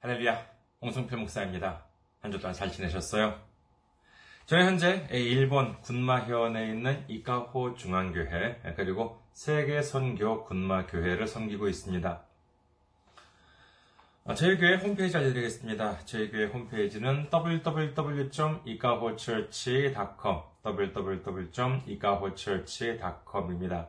할렐루야, 홍성필 목사입니다. 한 주 동안 잘 지내셨어요? 저는 현재 일본 군마현에 있는 이카호 중앙교회 그리고 세계선교 군마교회를 섬기고 있습니다. 저희 교회 홈페이지 알려드리겠습니다. 저희 교회 홈페이지는 www.ikahochurch.com www.ikahochurch.com입니다.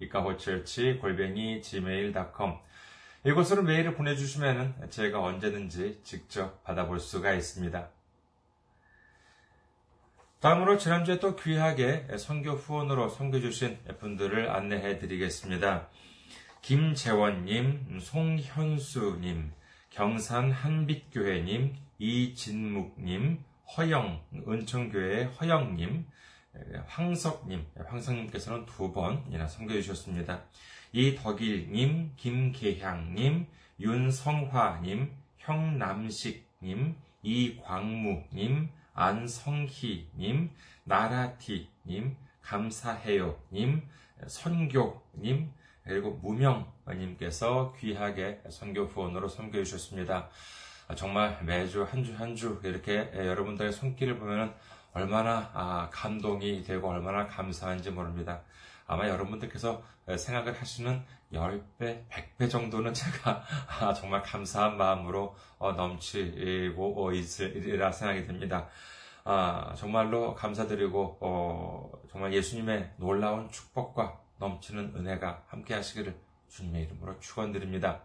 이카호처치 골뱅이 gmail.com 이곳으로 메일을 보내주시면 제가 언제든지 직접 받아볼 수가 있습니다. 다음으로 지난주에 또 귀하게 선교 후원으로 섬겨주신 분들을 안내해 드리겠습니다. 김재원님, 송현수님, 경산 한빛교회님, 이진묵님, 허영, 은총교회 허영님, 황석님, 황석님께서는 두 번이나 섬겨주셨습니다. 이덕일님, 김계향님, 윤성화님, 형남식님, 이광무님, 안성희님, 나라티님, 감사해요님, 선교님, 그리고 무명님께서 귀하게 선교 후원으로 섬겨주셨습니다. 정말 매주 한 주 한주 이렇게 여러분들의 손길을 보면 얼마나 감동이 되고 얼마나 감사한지 모릅니다. 아마 여러분들께서 생각을 하시는 10배, 100배 정도는 제가 정말 감사한 마음으로 넘치고 있으리라 생각이 듭니다. 정말로 감사드리고 정말 예수님의 놀라운 축복과 넘치는 은혜가 함께 하시기를 주님의 이름으로 축원드립니다.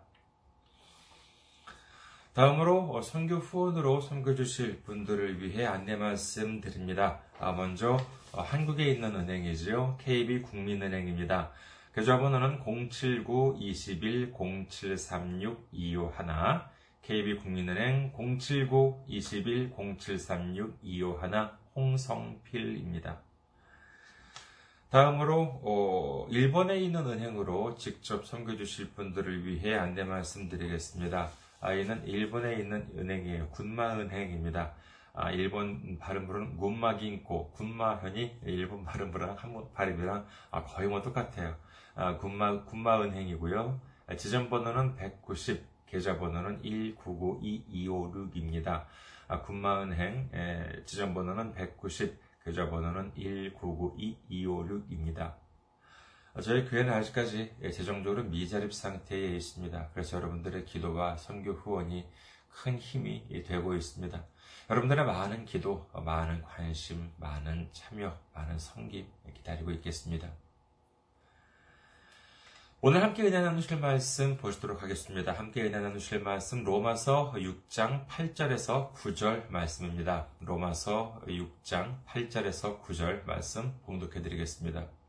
다음으로 선교 후원으로 섬겨주실 분들을 위해 안내 말씀 드립니다. 먼저 한국에 있는 은행이지요. KB 국민은행입니다. 계좌번호는 079-21-0736-251 KB 국민은행 079-21-0736-251 홍성필입니다. 다음으로 어, 일본에 있는 은행으로 직접 섬겨주실 분들을 위해 안내 말씀드리겠습니다. 아, 이는 일본에 있는 은행이에요. 군마은행입니다. 아, 일본 발음으로는 군마긴코, 군마현이 일본 발음으로는 한국 발음이랑 아, 거의 뭐 똑같아요. 아, 군마, 군마은행이고요. 지점번호는 190, 계좌번호는 1992256입니다. 아, 군마은행 에, 지점번호는 190, 계좌번호는 1992256입니다. 저희 교회는 아직까지 재정적으로 미자립 상태에 있습니다. 그래서 여러분들의 기도와 선교 후원이 큰 힘이 되고 있습니다. 여러분들의 많은 기도, 많은 관심, 많은 참여, 많은 성김 기다리고 있겠습니다. 오늘 함께 은혜 나누실 말씀 보시도록 하겠습니다. 함께 은혜 나누실 말씀 로마서 6장 8절에서 9절 말씀입니다. 로마서 6장 8절에서 9절 말씀 봉독해 드리겠습니다.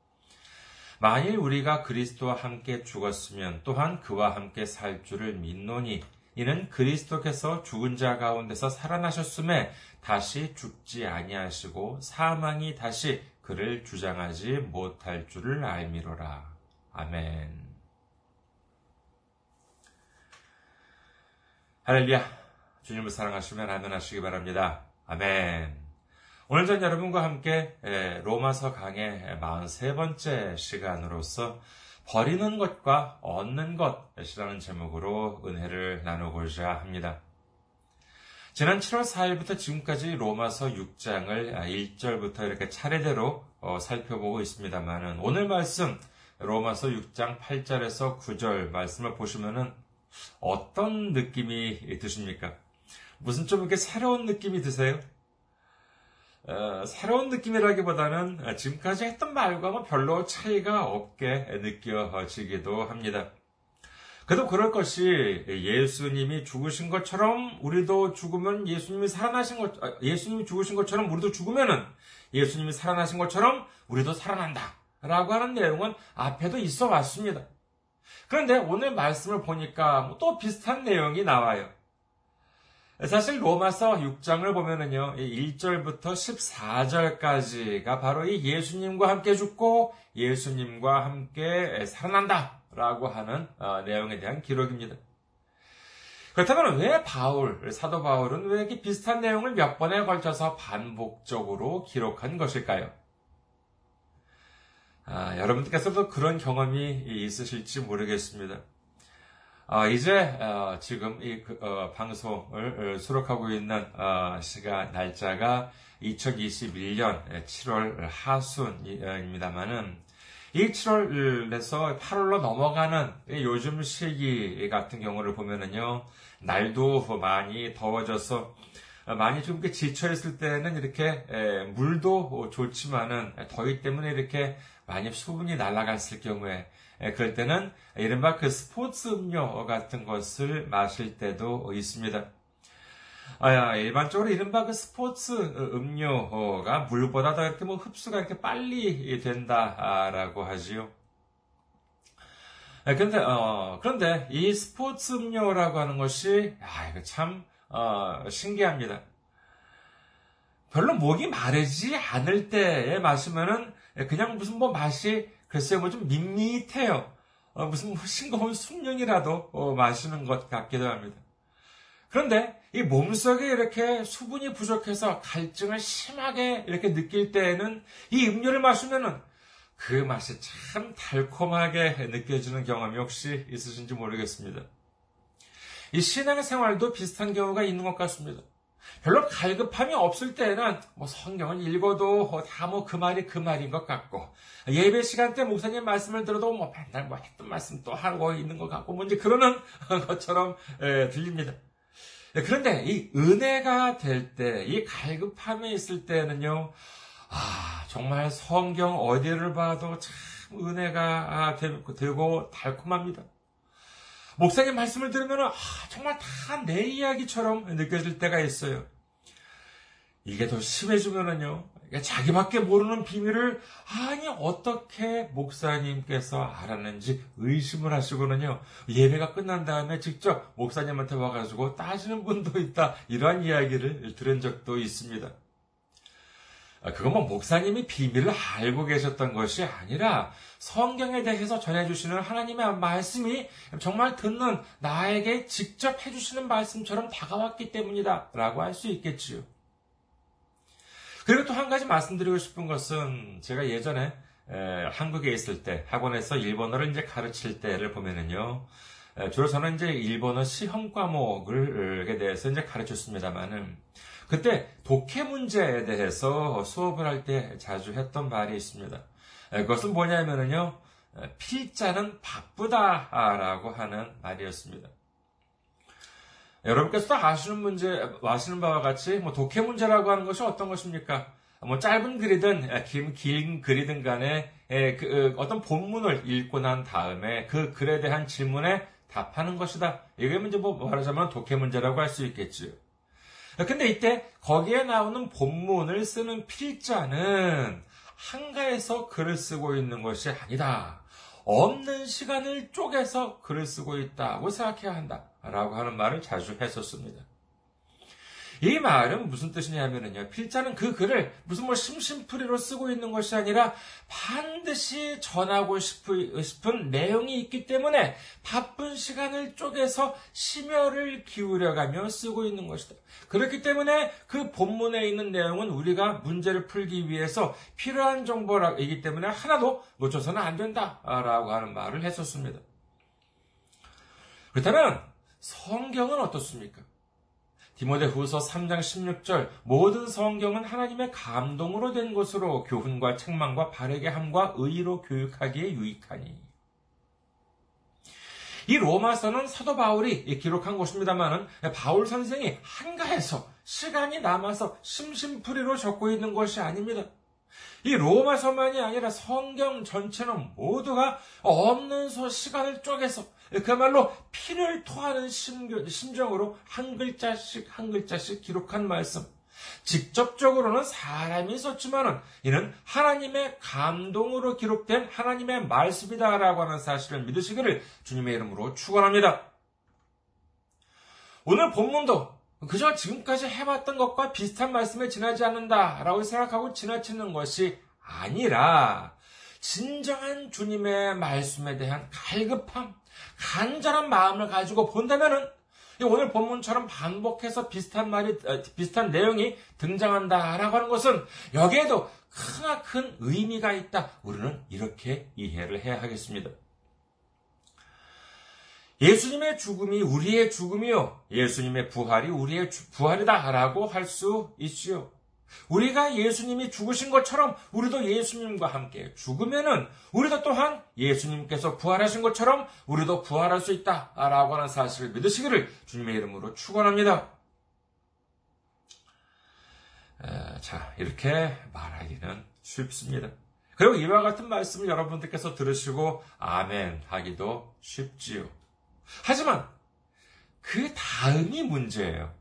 만일 우리가 그리스도와 함께 죽었으면 또한 그와 함께 살 줄을 믿노니 이는 그리스도께서 죽은 자 가운데서 살아나셨음에 다시 죽지 아니하시고 사망이 다시 그를 주장하지 못할 줄을 알미로라. 아멘. 할렐루야. 주님을 사랑하시면 아멘 하시기 바랍니다. 아멘. 오늘 전 여러분과 함께 로마서 강의 43번째 시간으로서 버리는 것과 얻는 것이라는 제목으로 은혜를 나누고자 합니다. 지난 7월 4일부터 지금까지 로마서 6장을 1절부터 이렇게 차례대로 살펴보고 있습니다만은 오늘 말씀 로마서 6장 8절에서 9절 말씀을 보시면은 어떤 느낌이 드십니까? 무슨 좀 이렇게 새로운 느낌이 드세요? 어, 새로운 느낌이라기보다는 지금까지 했던 말과는 별로 차이가 없게 느껴지기도 합니다. 그래도 그럴 것이 예수님이 죽으신 것처럼 우리도 죽으면 예수님이 살아나신 것, 아, 예수님이 죽으신 것처럼 우리도 죽으면은 예수님이 살아나신 것처럼 우리도 살아난다. 라고 하는 내용은 앞에도 있어 왔습니다. 그런데 오늘 말씀을 보니까 또 비슷한 내용이 나와요. 사실 로마서 6장을 보면은요, 1절부터 14절까지가 바로 이 예수님과 함께 죽고 예수님과 함께 살아난다 라고 하는 어, 내용에 대한 기록입니다. 그렇다면 왜 바울, 사도 바울은 왜 이렇게 비슷한 내용을 몇 번에 걸쳐서 반복적으로 기록한 것일까요? 아, 여러분들께서도 그런 경험이 있으실지 모르겠습니다. 어, 이제 어, 지금 이 그, 어, 방송을 어, 수록하고 있는 어, 시간 날짜가 2021년 7월 하순입니다만은 이 7월에서 8월로 넘어가는 요즘 시기 같은 경우를 보면은요 날도 많이 더워져서 많이 좀 지쳐 있을 때는 이렇게 물도 좋지만은 더위 때문에 이렇게 많이 수분이 날아갔을 경우에 예, 그럴 때는 이른바 그 스포츠 음료 같은 것을 마실 때도 있습니다. 아, 일반적으로 이른바 그 스포츠 음료가 물보다 더 이렇게 뭐 흡수가 이렇게 빨리 된다라고 하지요. 예, 그런데, 어, 그런데 이 스포츠 음료라고 하는 것이, 아, 이거 참, 어, 신기합니다. 별로 목이 마르지 않을 때에 마시면은 그냥 무슨 뭐 맛이 글쎄요, 뭐좀 밋밋해요. 어, 무슨 뭐 싱거운 숭늉이라도 어, 마시는 것 같기도 합니다. 그런데 이 몸속에 이렇게 수분이 부족해서 갈증을 심하게 이렇게 느낄 때에는 이 음료를 마시면은 그 맛이 참 달콤하게 느껴지는 경험이 혹시 있으신지 모르겠습니다. 이 신앙생활도 비슷한 경우가 있는 것 같습니다. 별로 갈급함이 없을 때는 뭐 성경을 읽어도 다 뭐 그 말이 그 말인 것 같고 예배 시간 때 목사님 말씀을 들어도 뭐 맨날 뭐 했던 말씀 또 하고 있는 것 같고 뭔지 뭐 그러는 것처럼 에, 들립니다. 그런데 이 은혜가 될 때, 이 갈급함이 있을 때는요, 아, 정말 성경 어디를 봐도 참 은혜가 되고 달콤합니다. 목사님 말씀을 들으면 아, 정말 다 내 이야기처럼 느껴질 때가 있어요. 이게 더 심해지면은요, 자기밖에 모르는 비밀을 아니 어떻게 목사님께서 알았는지 의심을 하시고는요 예배가 끝난 다음에 직접 목사님한테 와가지고 따지는 분도 있다 이러한 이야기를 들은 적도 있습니다. 아, 그건 뭐 목사님이 비밀을 알고 계셨던 것이 아니라 성경에 대해서 전해주시는 하나님의 말씀이 정말 듣는 나에게 직접 해주시는 말씀처럼 다가왔기 때문이다 라고 할 수 있겠지요. 그리고 또 한 가지 말씀드리고 싶은 것은 제가 예전에 에, 한국에 있을 때 학원에서 일본어를 이제 가르칠 때를 보면은요. 에, 주로 저는 이제 일본어 시험 과목을 대해서 이제 가르쳤습니다만은 그때 독해 문제에 대해서 수업을 할 때 자주 했던 말이 있습니다. 그것은 뭐냐면은요, 필자는 바쁘다라고 하는 말이었습니다. 여러분께서도 아시는 문제, 아시는 바와 같이, 뭐, 독해 문제라고 하는 것이 어떤 것입니까? 뭐, 짧은 글이든, 긴, 긴 글이든 간에, 그, 어떤 본문을 읽고 난 다음에 그 글에 대한 질문에 답하는 것이다. 이게 이제 뭐, 말하자면 독해 문제라고 할 수 있겠지요. 근데 이때 거기에 나오는 본문을 쓰는 필자는 한가해서 글을 쓰고 있는 것이 아니다. 없는 시간을 쪼개서 글을 쓰고 있다고 생각해야 한다. 라고 하는 말을 자주 했었습니다. 이 말은 무슨 뜻이냐면요. 필자는 그 글을 무슨 뭐 심심풀이로 쓰고 있는 것이 아니라 반드시 전하고 싶은 내용이 있기 때문에 바쁜 시간을 쪼개서 심혈을 기울여가며 쓰고 있는 것이다. 그렇기 때문에 그 본문에 있는 내용은 우리가 문제를 풀기 위해서 필요한 정보이기 때문에 하나도 놓쳐서는 안 된다라고 하는 말을 했었습니다. 그렇다면 성경은 어떻습니까? 디모데 후서 3장 16절 모든 성경은 하나님의 감동으로 된 것으로 교훈과 책망과 바르게 함과 의로 교육하기에 유익하니. 이 로마서는 사도 바울이 기록한 것입니다만은 바울 선생이 한가해서 시간이 남아서 심심풀이로 적고 있는 것이 아닙니다. 이 로마서만이 아니라 성경 전체는 모두가 없는 소 시간을 쪼개서 그야말로 피를 토하는 심정으로 한 글자씩 한 글자씩 기록한 말씀. 직접적으로는 사람이 썼지만은 이는 하나님의 감동으로 기록된 하나님의 말씀이다라고 하는 사실을 믿으시기를 주님의 이름으로 축원합니다. 오늘 본문도 그저 지금까지 해왔던 것과 비슷한 말씀에 지나지 않는다라고 생각하고 지나치는 것이 아니라 진정한 주님의 말씀에 대한 갈급함, 간절한 마음을 가지고 본다면은 오늘 본문처럼 반복해서 비슷한 말이 어, 비슷한 내용이 등장한다라고 하는 것은 여기에도 크나큰 의미가 있다. 우리는 이렇게 이해를 해야 하겠습니다. 예수님의 죽음이 우리의 죽음이요. 예수님의 부활이 우리의 부활이다라고 할 수 있지요. 우리가 예수님이 죽으신 것처럼 우리도 예수님과 함께 죽으면은 우리도 또한 예수님께서 부활하신 것처럼 우리도 부활할 수 있다라고 하는 사실을 믿으시기를 주님의 이름으로 축원합니다. 자, 이렇게 말하기는 쉽습니다. 그리고 이와 같은 말씀을 여러분들께서 들으시고 아멘 하기도 쉽지요. 하지만 그 다음이 문제예요.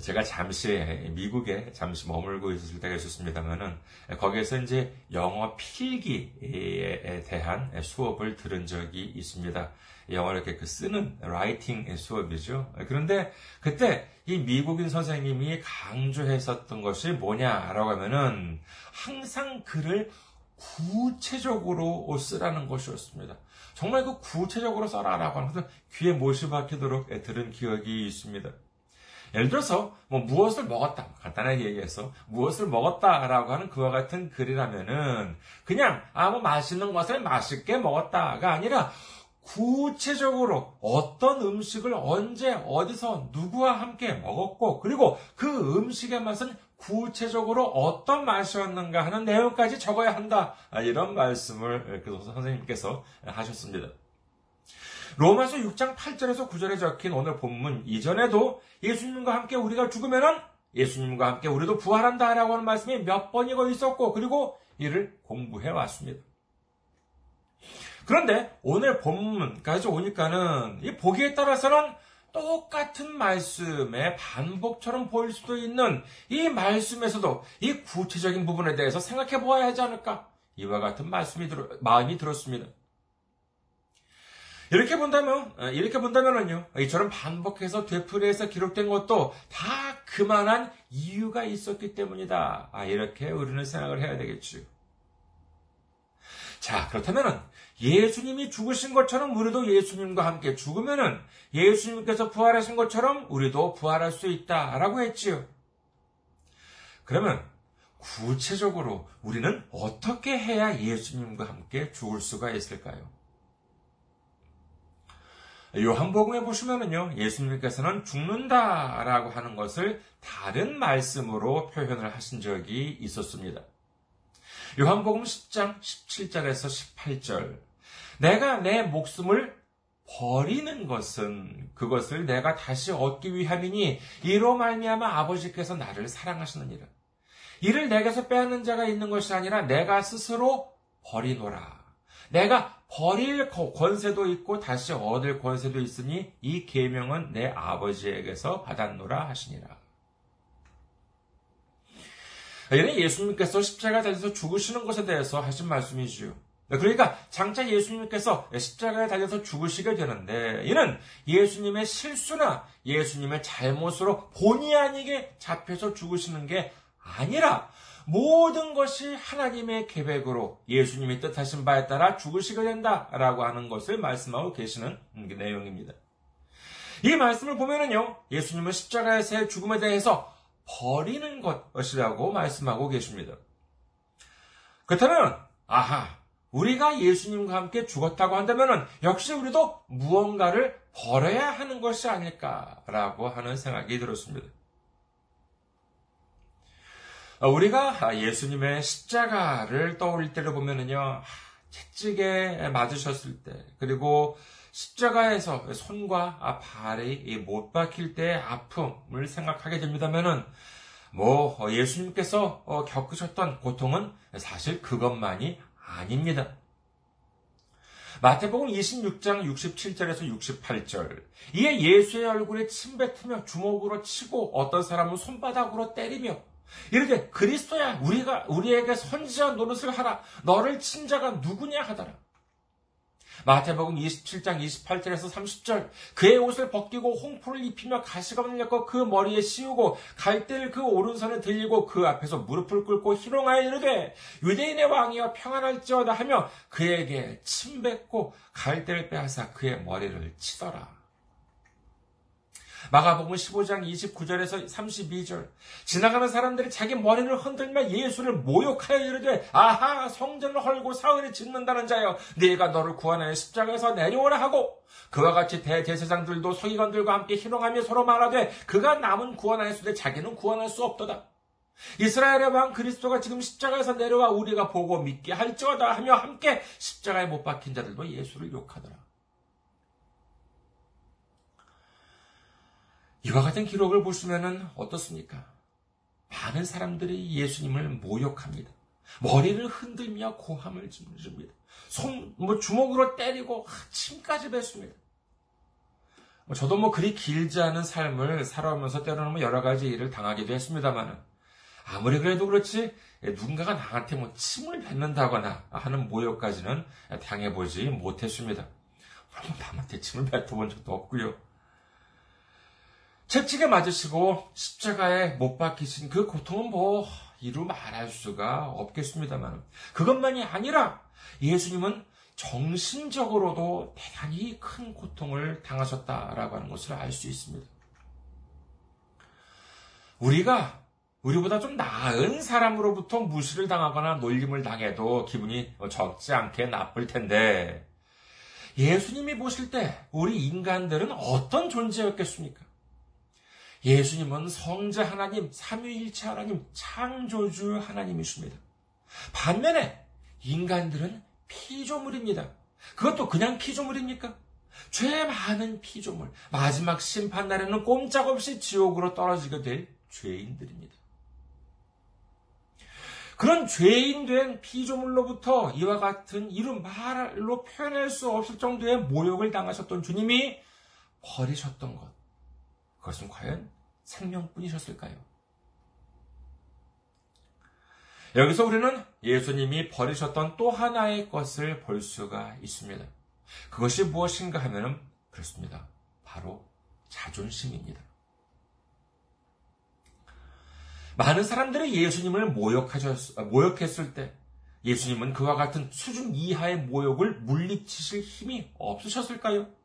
제가 잠시 미국에 잠시 머물고 있었을 때가 있었습니다만은 거기에서 이제 영어 필기에 대한 수업을 들은 적이 있습니다. 영어를 이렇게 그 쓰는 라이팅 수업이죠. 그런데 그때 이 미국인 선생님이 강조했었던 것이 뭐냐라고 하면은 항상 글을 구체적으로 쓰라는 것이었습니다. 정말 그 구체적으로 써라라고 하는 것을 귀에 못이 박히도록 들은 기억이 있습니다. 예를 들어서 뭐 무엇을 먹었다 간단하게 얘기해서 무엇을 먹었다라고 하는 그와 같은 글이라면은 그냥 아뭐 맛있는 것을 맛있게 먹었다가 아니라 구체적으로 어떤 음식을 언제 어디서 누구와 함께 먹었고 그리고 그 음식의 맛은 구체적으로 어떤 맛이었는가 하는 내용까지 적어야 한다 아, 이런 말씀을 그 선생님께서 하셨습니다. 로마서 6장 8절에서 9절에 적힌 오늘 본문 이전에도 예수님과 함께 우리가 죽으면은 예수님과 함께 우리도 부활한다 라고 하는 말씀이 몇 번이고 있었고 그리고 이를 공부해 왔습니다. 그런데 오늘 본문까지 오니까는 이 보기에 따라서는 똑같은 말씀의 반복처럼 보일 수도 있는 이 말씀에서도 이 구체적인 부분에 대해서 생각해 보아야 하지 않을까? 이와 같은 말씀이 들, 마음이 들었습니다. 이렇게 본다면, 어, 이렇게 본다면은요, 이처럼 반복해서 되풀이해서 기록된 것도 다 그만한 이유가 있었기 때문이다. 아, 이렇게 우리는 생각을 해야 되겠지요. 자, 그렇다면은, 예수님이 죽으신 것처럼 우리도 예수님과 함께 죽으면은 예수님께서 부활하신 것처럼 우리도 부활할 수 있다라고 했지요. 그러면 구체적으로 우리는 어떻게 해야 예수님과 함께 죽을 수가 있을까요? 요한복음에 보시면은요, 예수님께서는 죽는다라고 하는 것을 다른 말씀으로 표현을 하신 적이 있었습니다. 요한복음 10장 17절에서 18절. 내가 내 목숨을 버리는 것은 그것을 내가 다시 얻기 위함이니 이로 말미암아 아버지께서 나를 사랑하시느니라. 이를 내게서 빼앗는 자가 있는 것이 아니라 내가 스스로 버리노라. 내가 버릴 권세도 있고 다시 얻을 권세도 있으니 이 계명은 내 아버지에게서 받았노라 하시니라. 이는 예수님께서 십자가 달려서 죽으시는 것에 대해서 하신 말씀이지요. 그러니까 장차 예수님께서 십자가에 달려서 죽으시게 되는데 이는 예수님의 실수나 예수님의 잘못으로 본의 아니게 잡혀서 죽으시는 게 아니라 모든 것이 하나님의 계획으로 예수님이 뜻하신 바에 따라 죽으시게 된다라고 하는 것을 말씀하고 계시는 내용입니다. 이 말씀을 보면은요, 예수님은 십자가에서의 죽음에 대해서 버리는 것이라고 말씀하고 계십니다. 그렇다면, 아하, 우리가 예수님과 함께 죽었다고 한다면 역시 우리도 무언가를 버려야 하는 것이 아닐까라고 하는 생각이 들었습니다. 어, 우리가 예수님의 십자가를 떠올릴 때를 보면은요, 채찍에 맞으셨을 때, 그리고 십자가에서 손과 발이 못 박힐 때의 아픔을 생각하게 됩니다면은, 뭐, 예수님께서 어, 겪으셨던 고통은 사실 그것만이 아닙니다. 마태복음 26장 67절에서 68절. 이에 예수의 얼굴에 침 뱉으며 주먹으로 치고 어떤 사람은 손바닥으로 때리며 이렇게 그리스도야 우리가 우리에게 선지자 노릇을 하라. 너를 친 자가 누구냐 하더라. 마태복음 27장 28절에서 30절 그의 옷을 벗기고 홍포를 입히며 가시관을 엮어 그 머리에 씌우고 갈대를 그 오른손에 들리고 그 앞에서 무릎을 꿇고 희롱하여 이르되 유대인의 왕이여 평안할지어다 하며 그에게 침 뱉고 갈대를 빼앗아 그의 머리를 치더라. 마가복음 15장 29절에서 32절. 지나가는 사람들이 자기 머리를 흔들며 예수를 모욕하여 이르되 아하 성전을 헐고 사흘에 짓는다는 자여 네가 너를 구원하여 십자가에서 내려오라 하고 그와 같이 대제사장들도 서기관들과 함께 희롱하며 서로 말하되 그가 남은 구원하였으되 자기는 구원할 수 없도다. 이스라엘의 왕 그리스도가 지금 십자가에서 내려와 우리가 보고 믿게 할지어다 하며 함께 십자가에 못 박힌 자들도 예수를 욕하더라. 이와 같은 기록을 보시면 어떻습니까? 많은 사람들이 예수님을 모욕합니다. 머리를 흔들며 고함을 지릅니다. 손, 뭐 주먹으로 때리고 침까지 뱉습니다. 뭐 저도 뭐 그리 길지 않은 삶을 살아오면서 때로는 뭐 여러 가지 일을 당하기도 했습니다만은 아무리 그래도 그렇지 누군가가 나한테 뭐 침을 뱉는다거나 하는 모욕까지는 당해보지 못했습니다. 물론 남한테 침을 뱉어본 적도 없고요. 채찍에 맞으시고 십자가에 못 박히신 그 고통은 뭐 이루 말할 수가 없겠습니다만 그것만이 아니라 예수님은 정신적으로도 대단히 큰 고통을 당하셨다라고 하는 것을 알 수 있습니다. 우리가 우리보다 좀 나은 사람으로부터 무시를 당하거나 놀림을 당해도 기분이 적지 않게 나쁠 텐데 예수님이 보실 때 우리 인간들은 어떤 존재였겠습니까? 예수님은 성자 하나님, 삼위일체 하나님, 창조주 하나님이십니다. 반면에 인간들은 피조물입니다. 그것도 그냥 피조물입니까? 죄 많은 피조물, 마지막 심판 날에는 꼼짝없이 지옥으로 떨어지게 될 죄인들입니다. 그런 죄인 된 피조물로부터 이와 같은 이루 말로 표현할 수 없을 정도의 모욕을 당하셨던 주님이 버리셨던 것. 그것은 과연 생명뿐이셨을까요? 여기서 우리는 예수님이 버리셨던 또 하나의 것을 볼 수가 있습니다. 그것이 무엇인가 하면 그렇습니다. 바로 자존심입니다. 많은 사람들이 예수님을 모욕했을 때 예수님은 그와 같은 수준 이하의 모욕을 물리치실 힘이 없으셨을까요?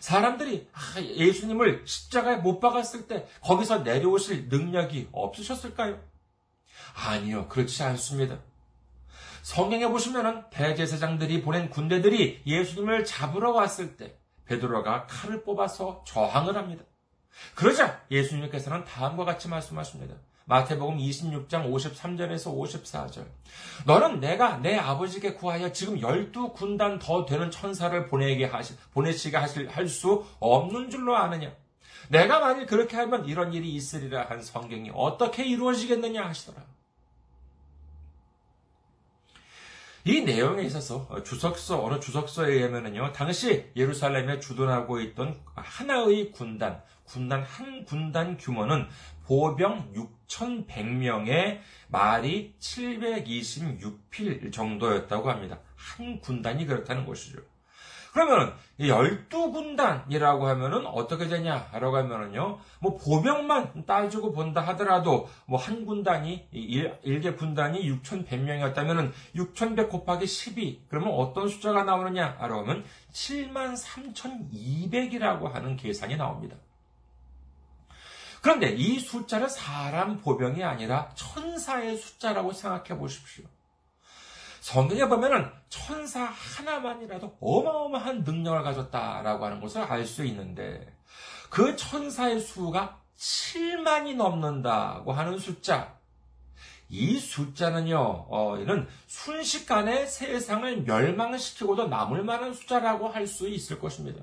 사람들이 아, 예수님을 십자가에 못 박았을 때 거기서 내려오실 능력이 없으셨을까요? 아니요, 그렇지 않습니다. 성경에 보시면은 대제사장들이 보낸 군대들이 예수님을 잡으러 왔을 때 베드로가 칼을 뽑아서 저항을 합니다. 그러자 예수님께서는 다음과 같이 말씀하십니다. 마태복음 26장 53절에서 54절. 너는 내가 내 아버지께 구하여 지금 열두 군단 더 되는 천사를 보내게 하시, 보내시게 하실, 할 수 없는 줄로 아느냐? 내가 만일 그렇게 하면 이런 일이 있으리라 한 성경이 어떻게 이루어지겠느냐 하시더라. 이 내용에 있어서 주석서, 어느 주석서에 의하면요, 당시 예루살렘에 주둔하고 있던 하나의 군단, 군단 한 군단 규모는 보병 6,100명의 말이 726필 정도였다고 합니다. 한 군단이 그렇다는 것이죠. 그러면 12군단이라고 하면은 어떻게 되냐라고 하면은요. 뭐 보병만 따지고 본다 하더라도 뭐 한 군단이 1, 개 군단이 6,100명이었다면은 6,100 곱하기 12 그러면 어떤 숫자가 나오느냐라고 하면 73,200이라고 하는 계산이 나옵니다. 그런데 이 숫자는 사람 보병이 아니라 천사의 숫자라고 생각해 보십시오. 성경에 보면은 천사 하나만이라도 어마어마한 능력을 가졌다라고 하는 것을 알 수 있는데 그 천사의 수가 7만이 넘는다고 하는 숫자. 이 숫자는요, 어, 이는 순식간에 세상을 멸망시키고도 남을 만한 숫자라고 할 수 있을 것입니다.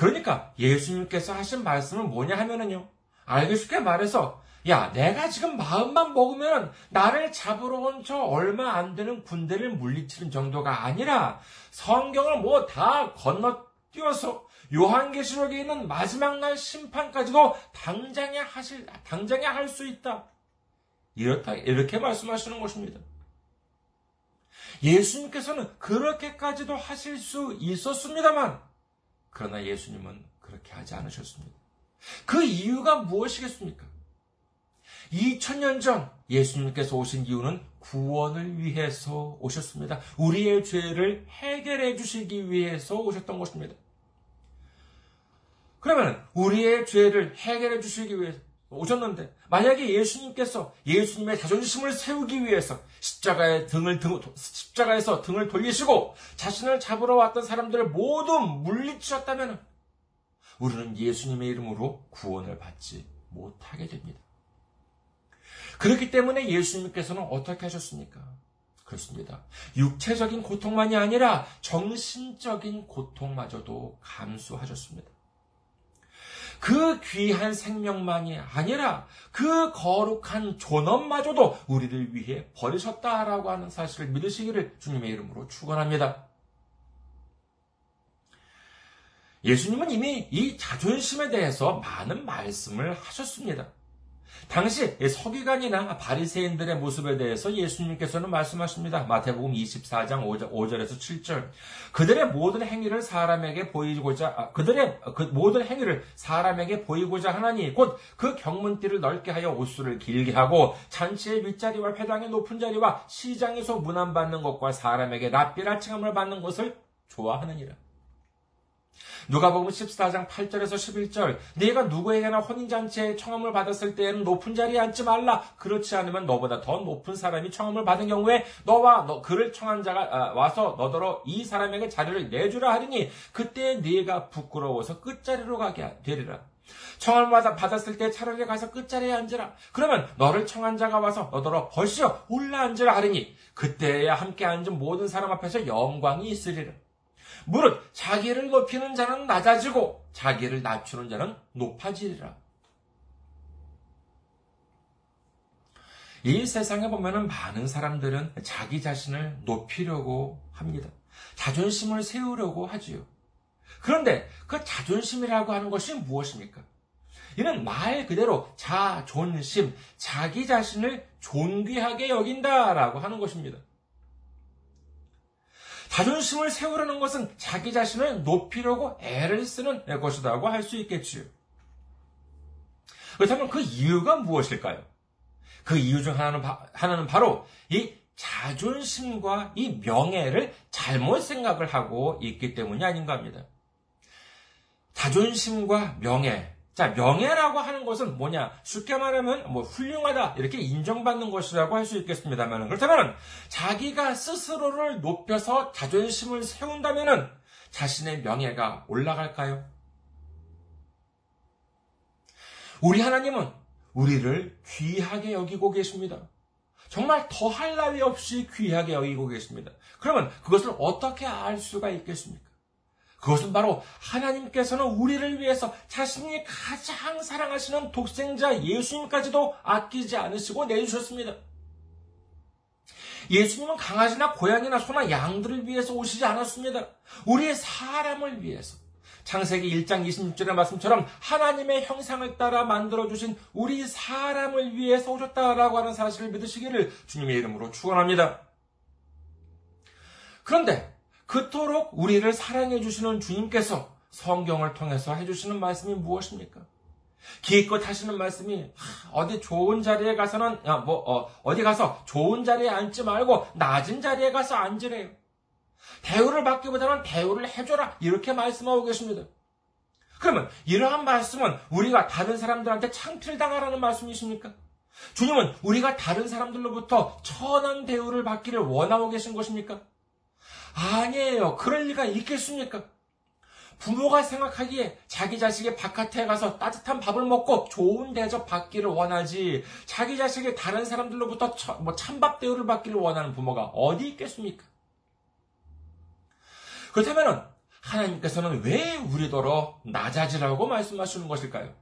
그러니까 예수님께서 하신 말씀은 뭐냐 하면은요. 알기 쉽게 말해서 야, 내가 지금 마음만 먹으면 나를 잡으러 온 저 얼마 안 되는 군대를 물리치는 정도가 아니라 성경을 뭐 다 건너뛰어서 요한계시록에 있는 마지막 날 심판까지도 당장에 하실 당장에 할 수 있다. 이렇다 이렇게 말씀하시는 것입니다. 예수님께서는 그렇게까지도 하실 수 있었습니다만, 그러나 예수님은 그렇게 하지 않으셨습니다. 그 이유가 무엇이겠습니까? 2000년 전 예수님께서 오신 이유는 구원을 위해서 오셨습니다. 우리의 죄를 해결해 주시기 위해서 오셨던 것입니다. 그러면 우리의 죄를 해결해 주시기 위해서 오셨는데 만약에 예수님께서 예수님의 자존심을 세우기 위해서 십자가의 등을 등, 십자가에서 등을 돌리시고 자신을 잡으러 왔던 사람들을 모두 물리치셨다면 우리는 예수님의 이름으로 구원을 받지 못하게 됩니다. 그렇기 때문에 예수님께서는 어떻게 하셨습니까? 그렇습니다. 육체적인 고통만이 아니라 정신적인 고통마저도 감수하셨습니다. 그 귀한 생명만이 아니라 그 거룩한 존엄마저도 우리를 위해 버리셨다라고 하는 사실을 믿으시기를 주님의 이름으로 축원합니다. 예수님은 이미 이 자존심에 대해서 많은 말씀을 하셨습니다. 당시 서기관이나 바리새인들의 모습에 대해서 예수님께서는 말씀하십니다. 마태복음 24장 5절, 에서 7절. 그들의 모든 행위를 사람에게 보이고자 아, 그들의 그 모든 행위를 사람에게 보이고자 하나니 곧 그 경문띠를 넓게 하여 옷수를 길게 하고 잔치의 윗자리와 회당의 높은 자리와 시장에서 문안 받는 것과 사람에게 랍비라 칭함을 받는 것을 좋아하느니라. 누가복음 14장 8절에서 11절 네가 누구에게나 혼인잔치에 청함을 받았을 때에는 높은 자리에 앉지 말라 그렇지 않으면 너보다 더 높은 사람이 청함을 받은 경우에 너와 너 그를 청한 자가 아, 와서 너더러 이 사람에게 자리를 내주라 하리니 그때 네가 부끄러워서 끝자리로 가게 되리라 청함을 받았을 때 차라리 가서 끝자리에 앉으라. 그러면 너를 청한 자가 와서 너더러 벌써 올라 앉으라 하리니 그때야 함께 앉은 모든 사람 앞에서 영광이 있으리라. 무릇 자기를 높이는 자는 낮아지고 자기를 낮추는 자는 높아지리라. 이 세상에 보면은 많은 사람들은 자기 자신을 높이려고 합니다. 자존심을 세우려고 하지요. 그런데 그 자존심이라고 하는 것이 무엇입니까? 이는 말 그대로 자존심, 자기 자신을 존귀하게 여긴다라고 하는 것입니다. 자존심을 세우려는 것은 자기 자신을 높이려고 애를 쓰는 것이라고 할 수 있겠지요. 그렇다면 그 이유가 무엇일까요? 그 이유 중 하나는, 하나는 바로 이 자존심과 이 명예를 잘못 생각을 하고 있기 때문이 아닌가 합니다. 자존심과 명예, 자, 명예라고 하는 것은 뭐냐? 쉽게 말하면 뭐 훌륭하다 이렇게 인정받는 것이라고 할 수 있겠습니다만 그렇다면 자기가 스스로를 높여서 자존심을 세운다면은 자신의 명예가 올라갈까요? 우리 하나님은 우리를 귀하게 여기고 계십니다. 정말 더할 나위 없이 귀하게 여기고 계십니다. 그러면 그것을 어떻게 알 수가 있겠습니까? 그것은 바로 하나님께서는 우리를 위해서 자신이 가장 사랑하시는 독생자 예수님까지도 아끼지 않으시고 내주셨습니다. 예수님은 강아지나 고양이나 소나 양들을 위해서 오시지 않았습니다. 우리의 사람을 위해서. 창세기 1장 26절의 말씀처럼 하나님의 형상을 따라 만들어주신 우리 사람을 위해서 오셨다라고 하는 사실을 믿으시기를 주님의 이름으로 축원합니다. 그런데 그토록 우리를 사랑해 주시는 주님께서 성경을 통해서 해주시는 말씀이 무엇입니까? 기껏 하시는 말씀이 어디 좋은 자리에 가서는 뭐 어, 디 가서 좋은 자리에 앉지 말고 낮은 자리에 가서 앉으래요. 대우를 받기보다는 대우를 해줘라 이렇게 말씀하고 계십니다. 그러면 이러한 말씀은 우리가 다른 사람들한테 창필당하라는 말씀이십니까? 주님은 우리가 다른 사람들로부터 천한 대우를 받기를 원하고 계신 것입니까? 아니에요. 그럴 리가 있겠습니까? 부모가 생각하기에 자기 자식이 바깥에 가서 따뜻한 밥을 먹고 좋은 대접 받기를 원하지 자기 자식이 다른 사람들로부터 뭐 찬밥 대우를 받기를 원하는 부모가 어디 있겠습니까? 그렇다면 하나님께서는 왜 우리더러 낮아지라고 말씀하시는 것일까요?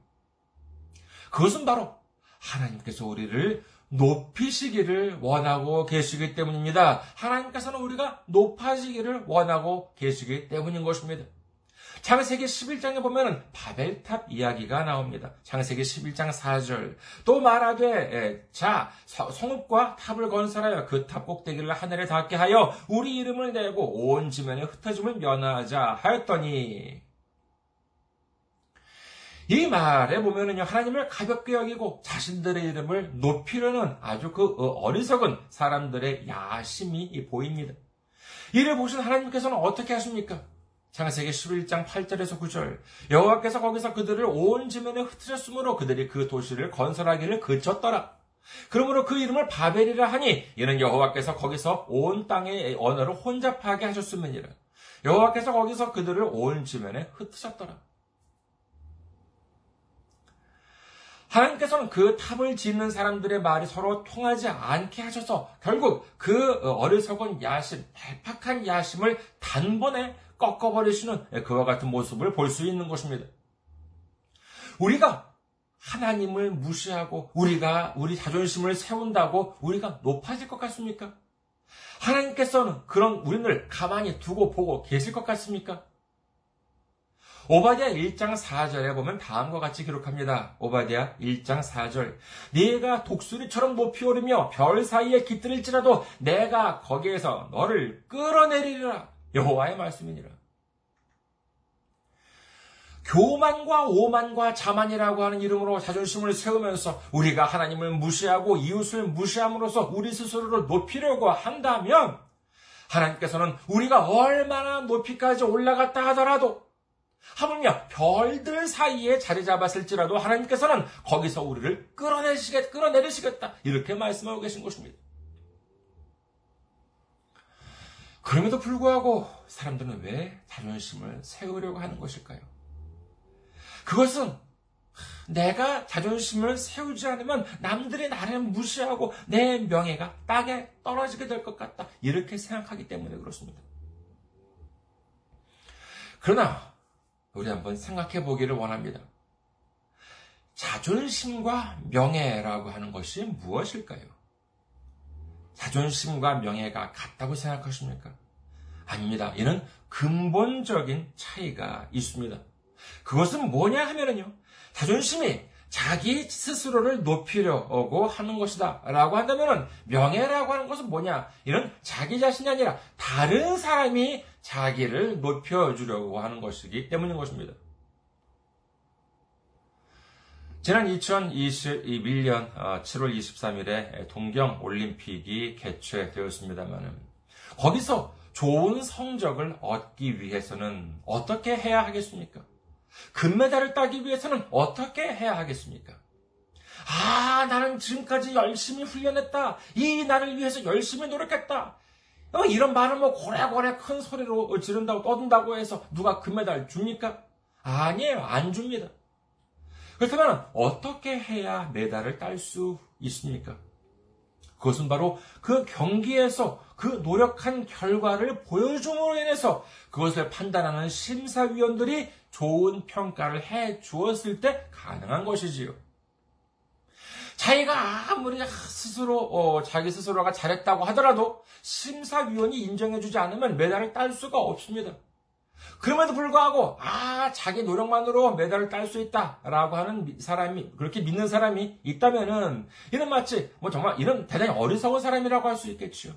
그것은 바로 하나님께서 우리를 높이시기를 원하고 계시기 때문입니다. 하나님께서는 우리가 높아지기를 원하고 계시기 때문인 것입니다. 창세기 11장에 보면은 바벨탑 이야기가 나옵니다. 창세기 11장 4절. 또 말하되 자 성읍과 탑을 건설하여 그 탑 꼭대기를 하늘에 닿게 하여 우리 이름을 내고 온 지면에 흩어짐을 면하자 하였더니 이 말에 보면은요, 하나님을 가볍게 여기고 자신들의 이름을 높이려는 아주 그 어, 어리석은 사람들의 야심이 보입니다. 이를 보신 하나님께서는 어떻게 하십니까? 창세기 11장 8절에서 9절 여호와께서 거기서 그들을 온 지면에 흩으셨으므로 그들이 그 도시를 건설하기를 그쳤더라. 그러므로 그 이름을 바벨이라 하니 이는 여호와께서 거기서 온 땅의 언어를 혼잡하게 하셨음이니라. 여호와께서 거기서 그들을 온 지면에 흩으셨더라. 하나님께서는 그 탑을 짓는 사람들의 말이 서로 통하지 않게 하셔서 결국 그 어리석은 야심, 발팍한 야심을 단번에 꺾어버리시는 그와 같은 모습을 볼 수 있는 것입니다. 우리가 하나님을 무시하고 우리가 우리 자존심을 세운다고 우리가 높아질 것 같습니까? 하나님께서는 그런 우리를 가만히 두고 보고 계실 것 같습니까? 오바디아 1장 4절에 보면 다음과 같이 기록합니다. 오바디아 1장 4절. 네가 독수리처럼 높이 오르며 별 사이에 깃들일지라도 내가 거기에서 너를 끌어내리리라. 여호와의 말씀이니라. 교만과 오만과 자만이라고 하는 이름으로 자존심을 세우면서 우리가 하나님을 무시하고 이웃을 무시함으로써 우리 스스로를 높이려고 한다면 하나님께서는 우리가 얼마나 높이까지 올라갔다 하더라도 하물며 별들 사이에 자리 잡았을지라도 하나님께서는 거기서 우리를 끌어내시겠, 끌어내리시겠다. 이렇게 말씀하고 계신 것입니다. 그럼에도 불구하고 사람들은 왜 자존심을 세우려고 하는 것일까요? 그것은 내가 자존심을 세우지 않으면 남들이 나를 무시하고 내 명예가 땅에 떨어지게 될 것 같다. 이렇게 생각하기 때문에 그렇습니다. 그러나 우리 한번 생각해 보기를 원합니다. 자존심과 명예라고 하는 것이 무엇일까요? 자존심과 명예가 같다고 생각하십니까? 아닙니다. 이는 근본적인 차이가 있습니다. 그것은 뭐냐 하면은요, 자존심이 자기 스스로를 높이려고 하는 것이다. 라고 한다면은 명예라고 하는 것은 뭐냐? 이는 자기 자신이 아니라 다른 사람이 자기를 높여주려고 하는 것이기 때문인 것입니다. 지난 2021년 7월 23일에 동경 올림픽이 개최되었습니다만 거기서 좋은 성적을 얻기 위해서는 어떻게 해야 하겠습니까? 금메달을 따기 위해서는 어떻게 해야 하겠습니까? 아, 나는 지금까지 열심히 훈련했다. 이 나를 위해서 열심히 노력했다. 어, 이런 말을 뭐 고래고래 큰 소리로 지른다고 떠든다고 해서 누가 금메달 줍니까? 아니에요. 안 줍니다. 그렇다면 어떻게 해야 메달을 딸 수 있습니까? 그것은 바로 그 경기에서 그 노력한 결과를 보여줌으로 인해서 그것을 판단하는 심사위원들이 좋은 평가를 해 주었을 때 가능한 것이지요. 자기가 아무리 스스로 어, 자기 스스로가 잘했다고 하더라도 심사위원이 인정해주지 않으면 메달을 딸 수가 없습니다. 그럼에도 불구하고 아 자기 노력만으로 메달을 딸 수 있다라고 하는 사람이 그렇게 믿는 사람이 있다면은 이는 마치 뭐 정말 이런 대단히 어리석은 사람이라고 할 수 있겠지요.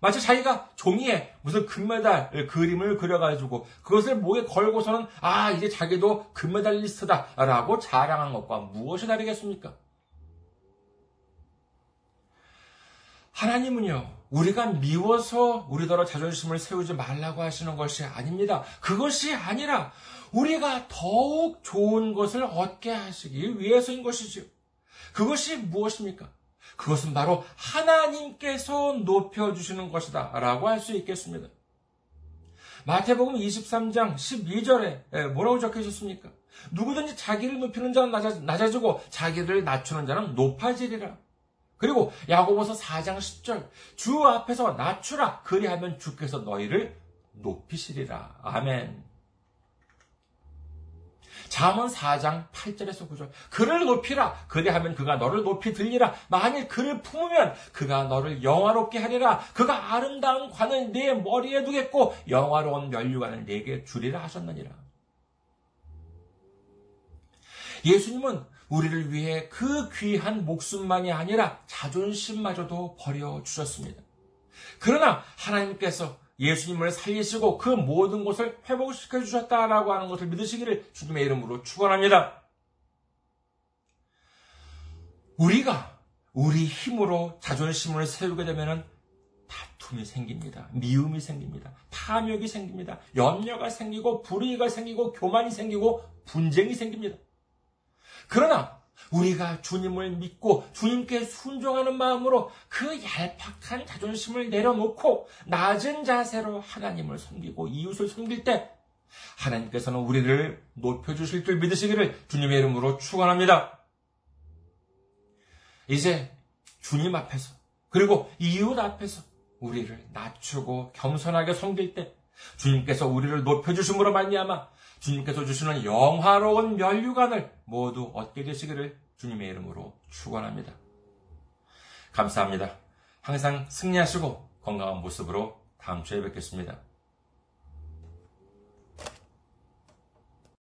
마치 자기가 종이에 무슨 금메달 그림을 그려가지고 그것을 목에 걸고서는 아 이제 자기도 금메달리스트다라고 자랑한 것과 무엇이 다르겠습니까? 하나님은요, 우리가 미워서 우리더러 자존심을 세우지 말라고 하시는 것이 아닙니다. 그것이 아니라 우리가 더욱 좋은 것을 얻게 하시기 위해서인 것이죠. 그것이 무엇입니까? 그것은 바로 하나님께서 높여주시는 것이다. 라고 할 수 있겠습니다. 마태복음 23장 12절에 뭐라고 적혀 있었습니까? 누구든지 자기를 높이는 자는 낮아지고 자기를 낮추는 자는 높아지리라. 그리고 야고보서 4장 10절 주 앞에서 낮추라. 그리하면 주께서 너희를 높이시리라. 아멘. 잠언 4장 8절에서 9절 그를 높이라. 그리하면 그가 너를 높이 들리라. 만일 그를 품으면 그가 너를 영화롭게 하리라. 그가 아름다운 관을 네 머리에 두겠고 영화로운 면류관을 네게 주리라 하셨느니라. 예수님은 우리를 위해 그 귀한 목숨만이 아니라 자존심마저도 버려주셨습니다. 그러나 하나님께서 예수님을 살리시고 그 모든 것을 회복시켜 주셨다라고 하는 것을 믿으시기를 주님의 이름으로 축원합니다. 우리가 우리 힘으로 자존심을 세우게 되면 다툼이 생깁니다. 미움이 생깁니다. 탐욕이 생깁니다. 염려가 생기고 불의가 생기고 교만이 생기고 분쟁이 생깁니다. 그러나 우리가 주님을 믿고 주님께 순종하는 마음으로 그 얄팍한 자존심을 내려놓고 낮은 자세로 하나님을 섬기고 이웃을 섬길 때 하나님께서는 우리를 높여주실 줄 믿으시기를 주님의 이름으로 축원합니다. 이제 주님 앞에서 그리고 이웃 앞에서 우리를 낮추고 겸손하게 섬길 때 주님께서 우리를 높여주심으로 말미암아 주님께서 주시는 영화로운 면류관을 모두 얻게 되시기를 주님의 이름으로 축원합니다. 감사합니다. 항상 승리하시고 건강한 모습으로 다음 주에 뵙겠습니다.